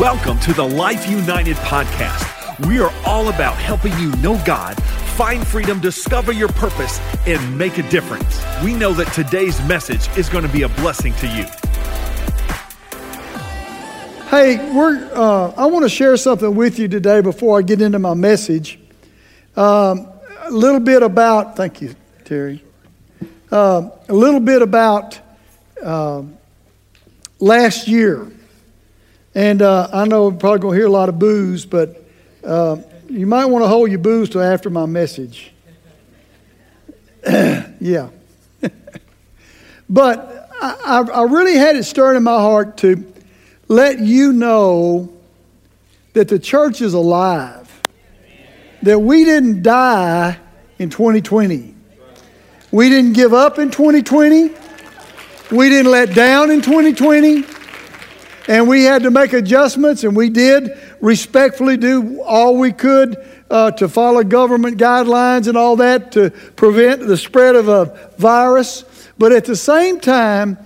Welcome to the Life United podcast. We are all about helping you know God, find freedom, discover your purpose, and make a difference. We know that today's message is going to be a blessing to you. Hey, we're, uh, I want to share something with you today before I get into my message. Um, a little bit about, thank you, Terry. Uh, a little bit about uh, last year. And uh, I know we're probably going to hear a lot of boos, but uh, you might want to hold your boos till after my message. yeah. but I, I really had it stirring in my heart to let you know that the church is alive, that we didn't die in 2020. We didn't give up in 2020. We didn't let down in 2020 and we had to make adjustments, and we did respectfully do all we could uh, to follow government guidelines and all that to prevent the spread of a virus. But at the same time,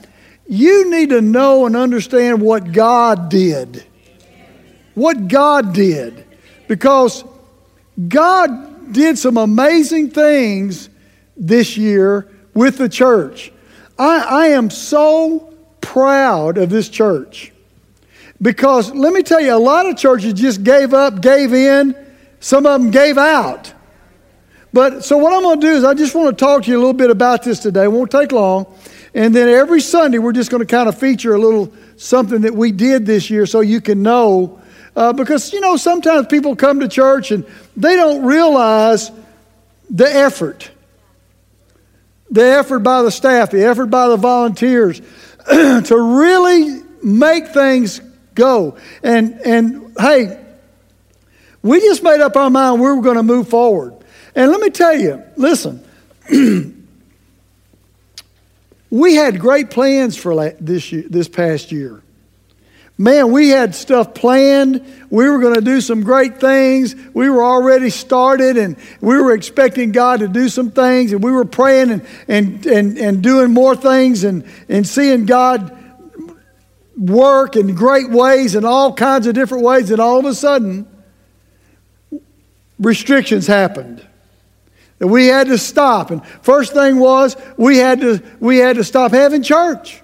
you need to know and understand what God did. What God did. Because God did some amazing things this year with the church. I, I am so proud of this church. Because let me tell you, a lot of churches just gave up, gave in, some of them gave out. But so what I'm going to do is I just want to talk to you a little bit about this today. It won't take long. And then every Sunday we're just going to kind of feature a little something that we did this year so you can know. Uh, because, you know, sometimes people come to church and they don't realize the effort. The effort by the staff, the effort by the volunteers to really make things go. And, and hey, we just made up our mind we were going to move forward. And let me tell you, listen, we had great plans for this, year, this past year. Man, we had stuff planned. We were going to do some great things. We were already started and we were expecting God to do some things and we were praying and, and, and, and doing more things and, and seeing God work in great ways in all kinds of different ways, and all of a sudden, restrictions happened. That we had to stop. And first thing was we had to we had to stop having church.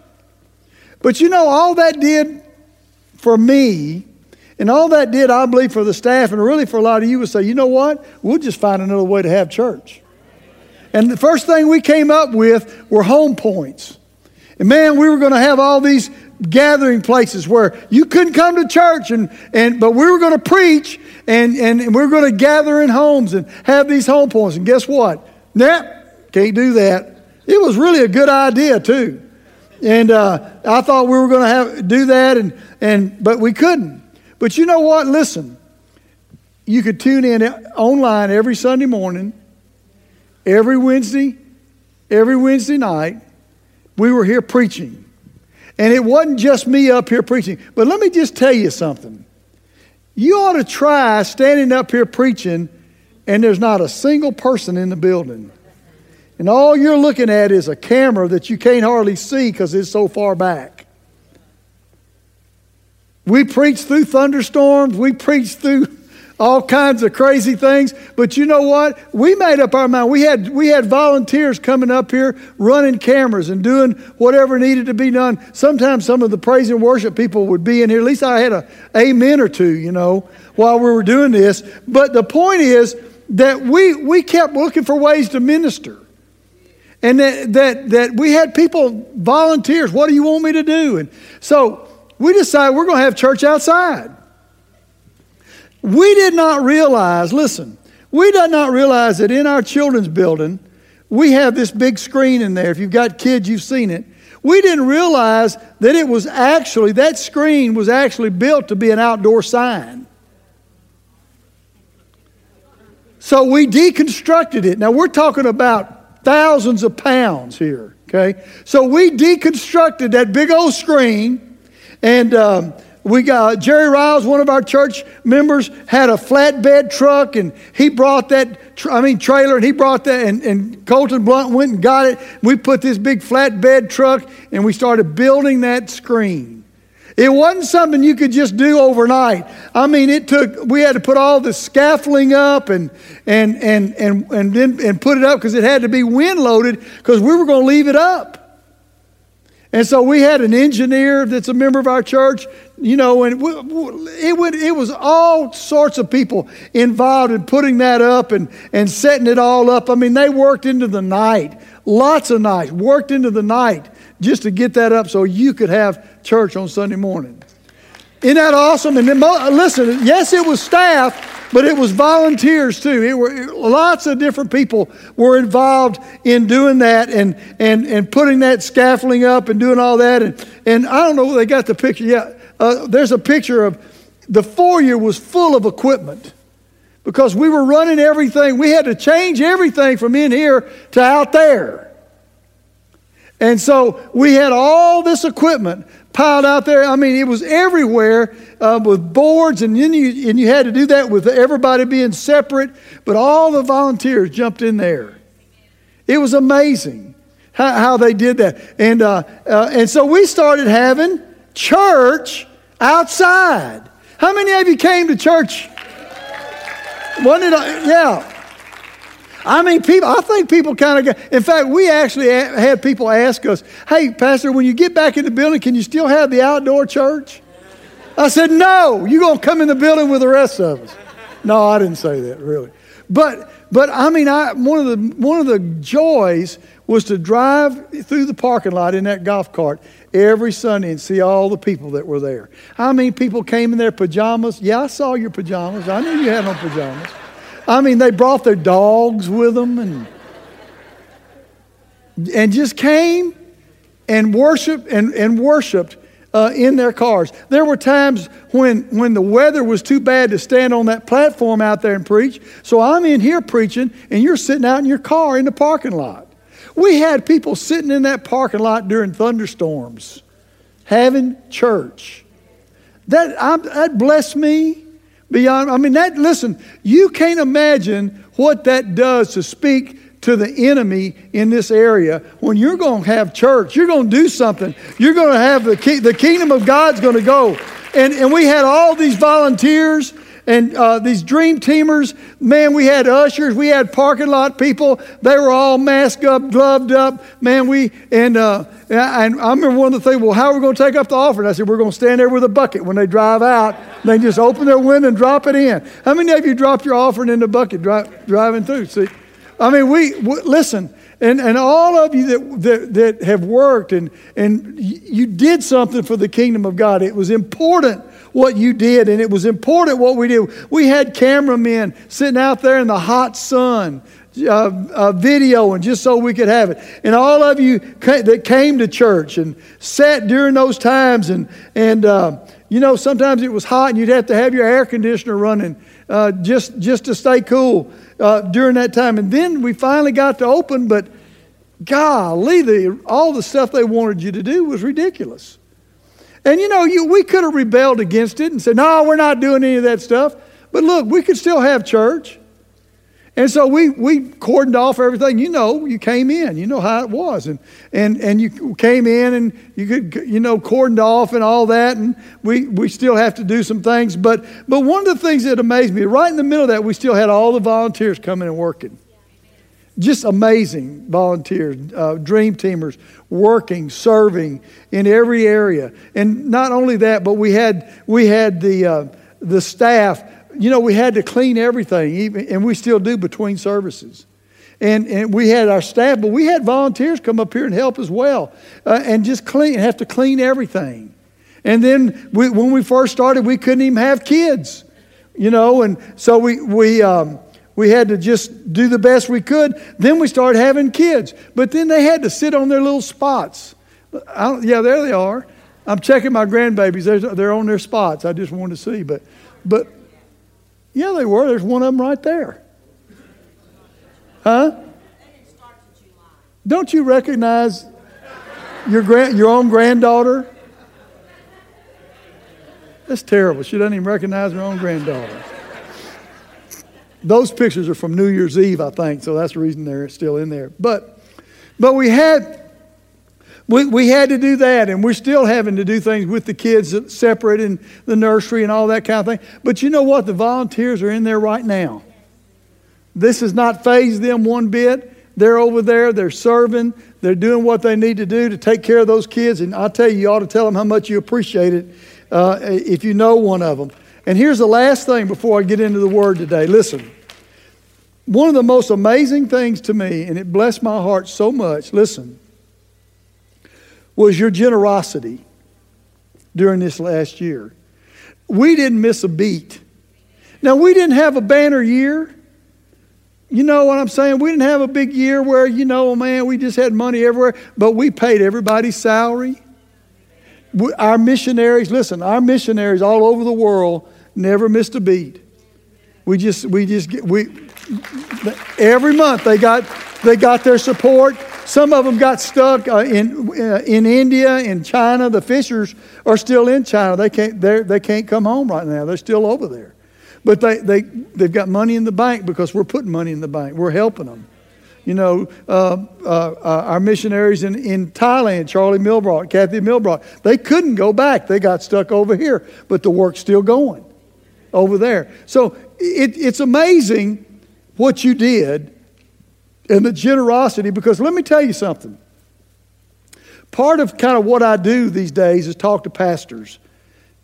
But you know, all that did for me, and all that did, I believe, for the staff, and really for a lot of you would say, you know what? We'll just find another way to have church. And the first thing we came up with were home points. And man, we were going to have all these gathering places where you couldn't come to church and, and but we were going to preach and, and, and we were going to gather in homes and have these home points. And guess what? Nah can't do that. It was really a good idea too. And uh, i thought we were going to have do that and, and but we couldn't. But you know what? Listen. You could tune in online every sunday morning every wednesday every wednesday night. We were here preaching and it wasn't just me up here preaching. But let me just tell you something. You ought to try standing up here preaching, and there's not a single person in the building. And all you're looking at is a camera that you can't hardly see because it's so far back. We preach through thunderstorms, we preach through all kinds of crazy things. But you know what? We made up our mind. We had, we had volunteers coming up here running cameras and doing whatever needed to be done. Sometimes some of the praise and worship people would be in here. At least I had a amen or two, you know, while we were doing this. But the point is that we, we kept looking for ways to minister. And that, that, that we had people, volunteers, what do you want me to do? And so we decided we're going to have church outside. We did not realize, listen, we did not realize that in our children's building, we have this big screen in there. If you've got kids, you've seen it. We didn't realize that it was actually, that screen was actually built to be an outdoor sign. So we deconstructed it. Now we're talking about thousands of pounds here, okay? So we deconstructed that big old screen and um, we got Jerry Riles, one of our church members, had a flatbed truck, and he brought that. I mean, trailer, and he brought that, and, and Colton Blunt went and got it. We put this big flatbed truck, and we started building that screen. It wasn't something you could just do overnight. I mean, it took, we had to put all the scaffolding up and, and, and, and, and then and put it up because it had to be wind loaded because we were going to leave it up. And so we had an engineer that's a member of our church, you know, and it, would, it was all sorts of people involved in putting that up and, and setting it all up. I mean, they worked into the night, lots of nights, worked into the night just to get that up so you could have church on Sunday morning. Isn't that awesome? And then, listen, yes, it was staff, but it was volunteers too. It were lots of different people were involved in doing that and and and putting that scaffolding up and doing all that. And and I don't know they got the picture. Yeah, uh, there's a picture of the foyer was full of equipment because we were running everything. We had to change everything from in here to out there. And so we had all this equipment piled out there. I mean, it was everywhere uh, with boards, and then you, and you had to do that with everybody being separate. But all the volunteers jumped in there. It was amazing how, how they did that. And, uh, uh, and so we started having church outside. How many of you came to church? It? Yeah. I mean, people, I think people kind of, in fact, we actually had people ask us, hey, Pastor, when you get back in the building, can you still have the outdoor church? I said, no, you're going to come in the building with the rest of us. No, I didn't say that, really. But, but I mean, I, one, of the, one of the joys was to drive through the parking lot in that golf cart every Sunday and see all the people that were there. I mean, people came in their pajamas. Yeah, I saw your pajamas. I knew you had on pajamas. I mean, they brought their dogs with them and, and just came and worshiped and, and worshiped uh, in their cars. There were times when, when the weather was too bad to stand on that platform out there and preach. So I'm in here preaching, and you're sitting out in your car in the parking lot. We had people sitting in that parking lot during thunderstorms having church. That, I, that blessed me beyond. I mean, that, listen, you can't imagine what that does to speak to the enemy in this area when you're going to have church. You're going to do something. You're going to have the, the kingdom of God's going to go. And, and we had all these volunteers and uh, these dream teamers, man, we had ushers, we had parking lot people. They were all masked up, gloved up. Man, we, and, uh, and I remember one of the things, well, how are we going to take up the offering? I said, we're going to stand there with a bucket. When they drive out, they just open their window and drop it in. How many of you dropped your offering in the bucket dri- driving through? See, I mean, we, w- listen, and, and all of you that, that, that have worked and, and you did something for the kingdom of God. It was important what you did, and it was important what we did. We had cameramen sitting out there in the hot sun, uh, uh, just so we could have it. And all of you ca- that came to church and sat during those times, and and uh, you know sometimes it was hot, and you'd have to have your air conditioner running uh, just just to stay cool uh, during that time. And then we finally got to open, but golly, the, all the stuff they wanted you to do was ridiculous. And you know, you, we could have rebelled against it and said, no, we're not doing any of that stuff. But look, we could still have church. And so we, we cordoned off everything. You know, you came in. You know how it was. And, and, and you came in and you could, you know, cordoned off and all that. And we, we still have to do some things. But, but one of the things that amazed me, right in the middle of that, we still had all the volunteers coming and working. Just amazing volunteers, uh, dream teamers, working, serving in every area. And not only that, but we had, we had the, uh, the staff. You know, we had to clean everything, even, and we still do between services. And, and we had our staff, but we had volunteers come up here and help as well, uh, and just clean, have to clean everything. And then we, when we first started, we couldn't even have kids, you know, and so we, we, um, we had to just do the best we could. Then we started having kids. But then they had to sit on their little spots. yeah, there they are. I'm checking my grandbabies. They're, they're on their spots. I just wanted to see. But, but yeah, they were. There's one of them right there. Huh? Don't you recognize your, grand, your own granddaughter? That's terrible. She doesn't even recognize her own granddaughter. Those pictures are from New Year's Eve, I think, so that's the reason they're still in there. But, but we had We, we had to do that, and we're still having to do things with the kids separate in the nursery and all that kind of thing. But you know what? The volunteers are in there right now. This has not fazed them one bit. They're over there, they're serving, they're doing what they need to do to take care of those kids. And I tell you, you ought to tell them how much you appreciate it uh, if you know one of them. And here's the last thing before I get into the word today. Listen, one of the most amazing things to me, and it blessed my heart so much, listen, was your generosity during this last year. We didn't miss a beat. Now, we didn't have a banner year. You know what I'm saying? We didn't have a big year where, you know, man, we just had money everywhere, but we paid everybody's salary. We, our missionaries, listen, our missionaries all over the world never missed a beat. We just, we just, we, every month they got, they got their support. Some of them got stuck uh, in, uh, in India, in China. The fishers are still in China. They can't, they can't come home right now. They're still over there. But they, they, they've got money in the bank because we're putting money in the bank. We're helping them. You know, uh, uh, uh, our missionaries in, in Thailand, Charlie Milbrock, Kathy Milbrock, they couldn't go back. They got stuck over here, but the work's still going over there. So it, it's amazing what you did and the generosity because let me tell you something. Part of kind of what I do these days is talk to pastors.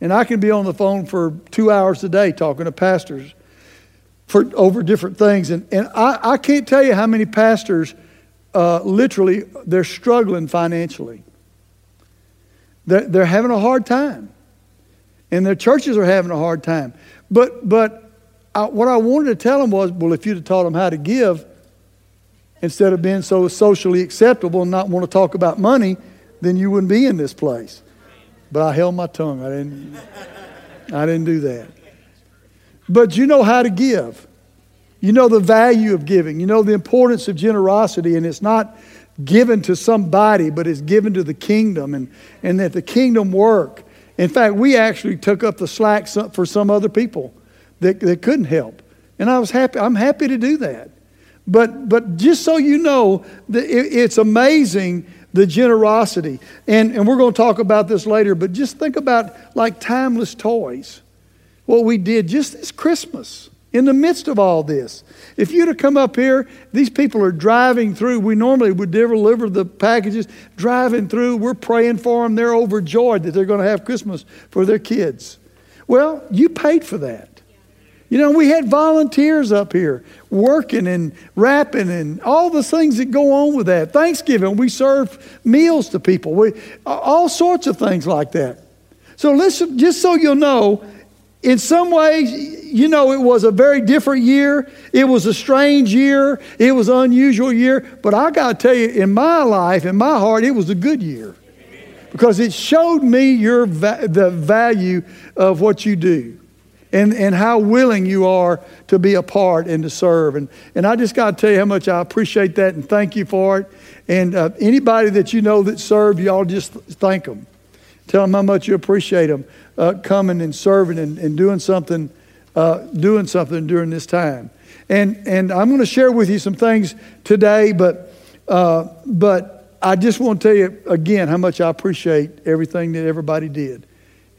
And I can be on the phone for two hours a day talking to pastors for over different things. And, and I, I can't tell you how many pastors uh, literally they're struggling financially. They're, they're having a hard time. And their churches are having a hard time. But, but I, what I wanted to tell them was, well, if you'd have taught them how to give, instead of being so socially acceptable and not want to talk about money, then you wouldn't be in this place. But I held my tongue. I didn't, I didn't do that. But you know how to give. You know the value of giving. You know the importance of generosity. And it's not given to somebody, but it's given to the kingdom and, and that the kingdom work. In fact, we actually took up the slack for some other people that, that couldn't help. And I was happy. I'm happy to do that. But, but just so you know, it, it's amazing the generosity. And, and we're going to talk about this later, but just think about like timeless toys. What we did just this Christmas in the midst of all this. If you'd have come up here, these people are driving through. We normally would deliver the packages, driving through. We're praying for them. They're overjoyed that they're going to have Christmas for their kids. Well, you paid for that. You know, we had volunteers up here working and wrapping and all the things that go on with that. Thanksgiving, we serve meals to people. We, all sorts of things like that. So listen, just so you'll know, in some ways, you know, it was a very different year. It was a strange year. It was an unusual year. But I got to tell you, in my life, in my heart, it was a good year because it showed me your the value of what you do and, and how willing you are to be a part and to serve. And, and I just got to tell you how much I appreciate that and thank you for it. And uh, anybody that you know that served, y'all just thank them. Tell them how much you appreciate them uh, coming and serving and, and doing something, uh, doing something during this time. And, and I'm going to share with you some things today, but, uh, but I just want to tell you again how much I appreciate everything that everybody did.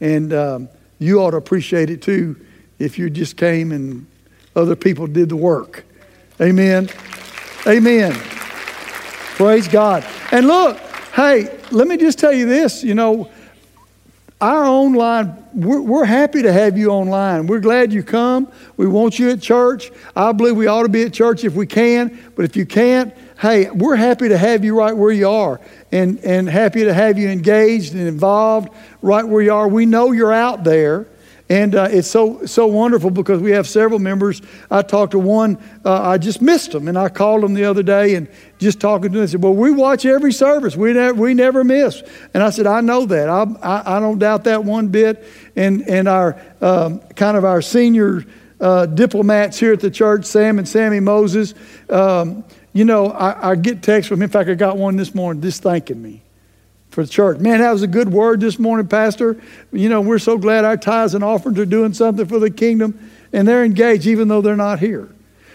And um, you ought to appreciate it too if you just came and other people did the work. Amen. Amen. Praise God. And look, hey, let me just tell you this. You know, our online, we're, we're, happy to have you online. We're glad you come. We want you at church. I believe we ought to be at church if we can, but if you can't, hey, we're happy to have you right where you are and, and happy to have you engaged and involved right where you are. We know you're out there. And uh, it's so, so wonderful because we have several members. I talked to one, uh, I just missed them, and I called them the other day and just talking to them. said, Well, we watch every service, we, ne- we never miss. And I said, I know that. I, I, I don't doubt that one bit. And, and our um, kind of our senior uh, diplomats here at the church, Sam and Sammy Moses, um, you know, I, I get texts from him. In fact, I got one this morning just thanking me for the church. Man, that was a good word this morning, Pastor. You know, we're so glad our tithes and offerings are doing something for the kingdom, and they're engaged even though they're not here.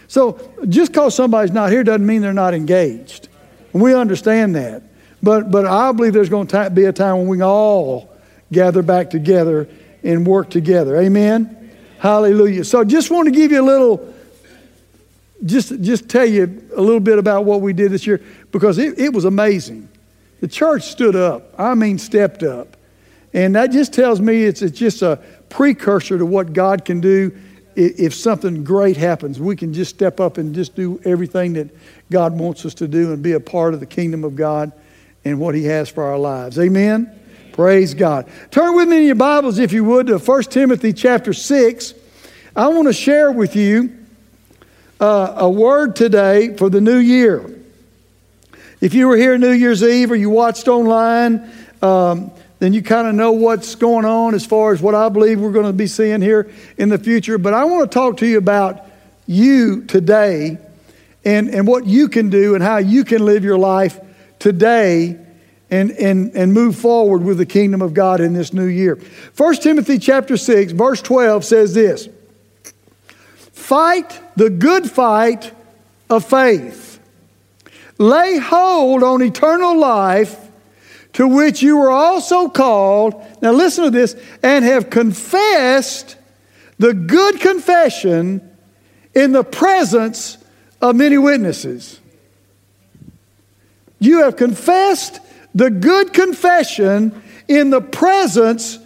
So just because somebody's not here doesn't mean they're not engaged. We understand that. But, but I believe there's going to be a time when we can all gather back together and work together. Amen? Hallelujah. So just want to give you a little, just, just tell you a little bit about what we did this year because it, it was amazing. The church stood up. I mean, stepped up. And that just tells me it's, it's just a precursor to what God can do if something great happens. We can just step up and just do everything that God wants us to do and be a part of the kingdom of God and what He has for our lives. Amen? Praise God. Turn with me in your Bibles, if you would, to 1 Timothy chapter 6. I want to share with you uh, a word today for the new year. If you were here New Year's Eve or you watched online, um, then you kind of know what's going on as far as what I believe we're going to be seeing here in the future. But I want to talk to you about you today and, and what you can do and how you can live your life today and, and, and move forward with the kingdom of God in this new year. 1 Timothy chapter 6, verse 12 says this Fight the good fight of faith. Lay hold on eternal life to which you were also called. Now listen to this and have confessed the good confession in the presence of many witnesses. You have confessed the good confession in the presence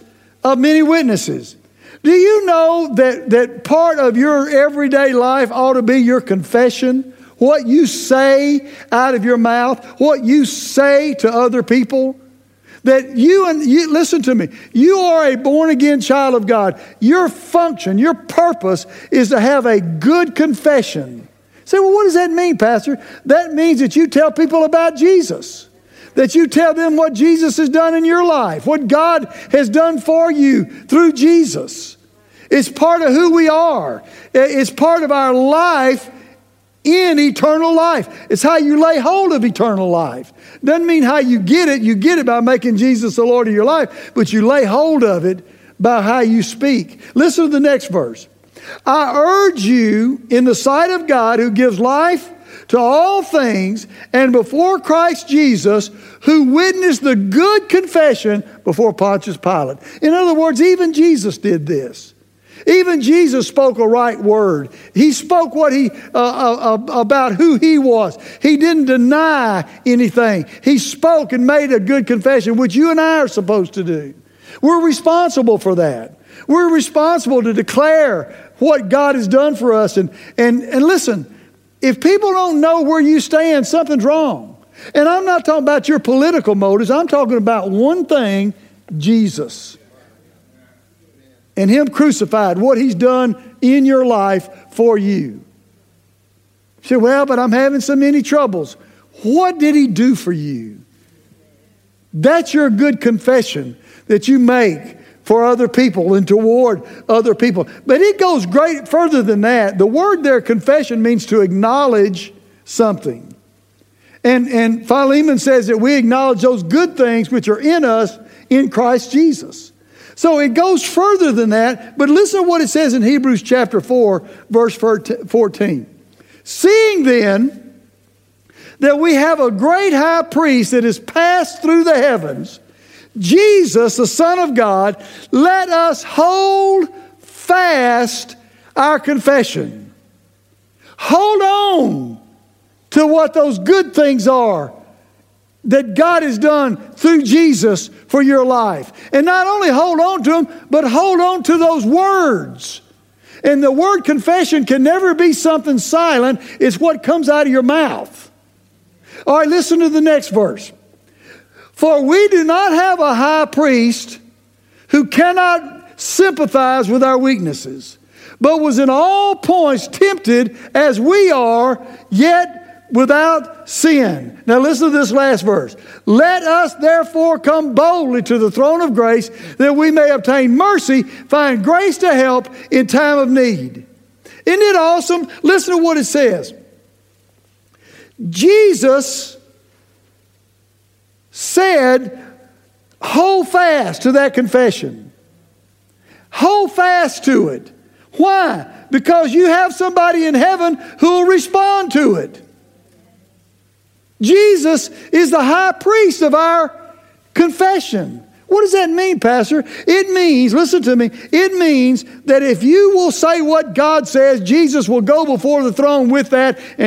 of many witnesses. Do you know that, that part of your everyday life ought to be your confession? What you say out of your mouth, what you say to other people? That you and you, listen to me, you are a born again child of God. Your function, your purpose is to have a good confession. Say, well, what does that mean, Pastor? That means that you tell people about Jesus that you tell them what Jesus has done in your life, what God has done for you through Jesus. It's part of who we are, it's part of our life in eternal life. It's how you lay hold of eternal life. Doesn't mean how you get it. You get it by making Jesus the Lord of your life, but you lay hold of it by how you speak. Listen to the next verse. I urge you in the sight of God who gives life to all things and before Christ Jesus, who witnessed the good confession before Pontius Pilate. In other words, even Jesus did this. Even Jesus spoke a right word. He spoke what he uh, uh, uh, about who he was. He didn't deny anything. He spoke and made a good confession, which you and I are supposed to do. We're responsible for that. We're responsible to declare what God has done for us. And, and, and listen, if people don't know where you stand, something's wrong. And I'm not talking about your political motives, I'm talking about one thing Jesus. And Him crucified, what He's done in your life for you. You say, well, but I'm having so many troubles. What did He do for you? That's your good confession that you make for other people and toward other people. But it goes great further than that. The word there, confession, means to acknowledge something. And, and Philemon says that we acknowledge those good things which are in us in Christ Jesus. So it goes further than that, but listen to what it says in Hebrews chapter 4, verse 14. Seeing then that we have a great high priest that has passed through the heavens, Jesus, the Son of God, let us hold fast our confession. Hold on to what those good things are that God has done through Jesus for your life. And not only hold on to them, but hold on to those words. And the word confession can never be something silent, it's what comes out of your mouth. All right, listen to the next verse. For we do not have a high priest who cannot sympathize with our weaknesses, but was in all points tempted as we are, yet without sin. Now listen to this last verse. Let us therefore come boldly to the throne of grace that we may obtain mercy, find grace to help in time of need. Isn't it awesome? Listen to what it says. Jesus said, hold fast to that confession. Hold fast to it. Why? Because you have somebody in heaven who will respond to it. Jesus is the high priest of our confession. What does that mean, Pastor? It means, listen to me, it means that if you will say what God says, Jesus will go before the throne with that and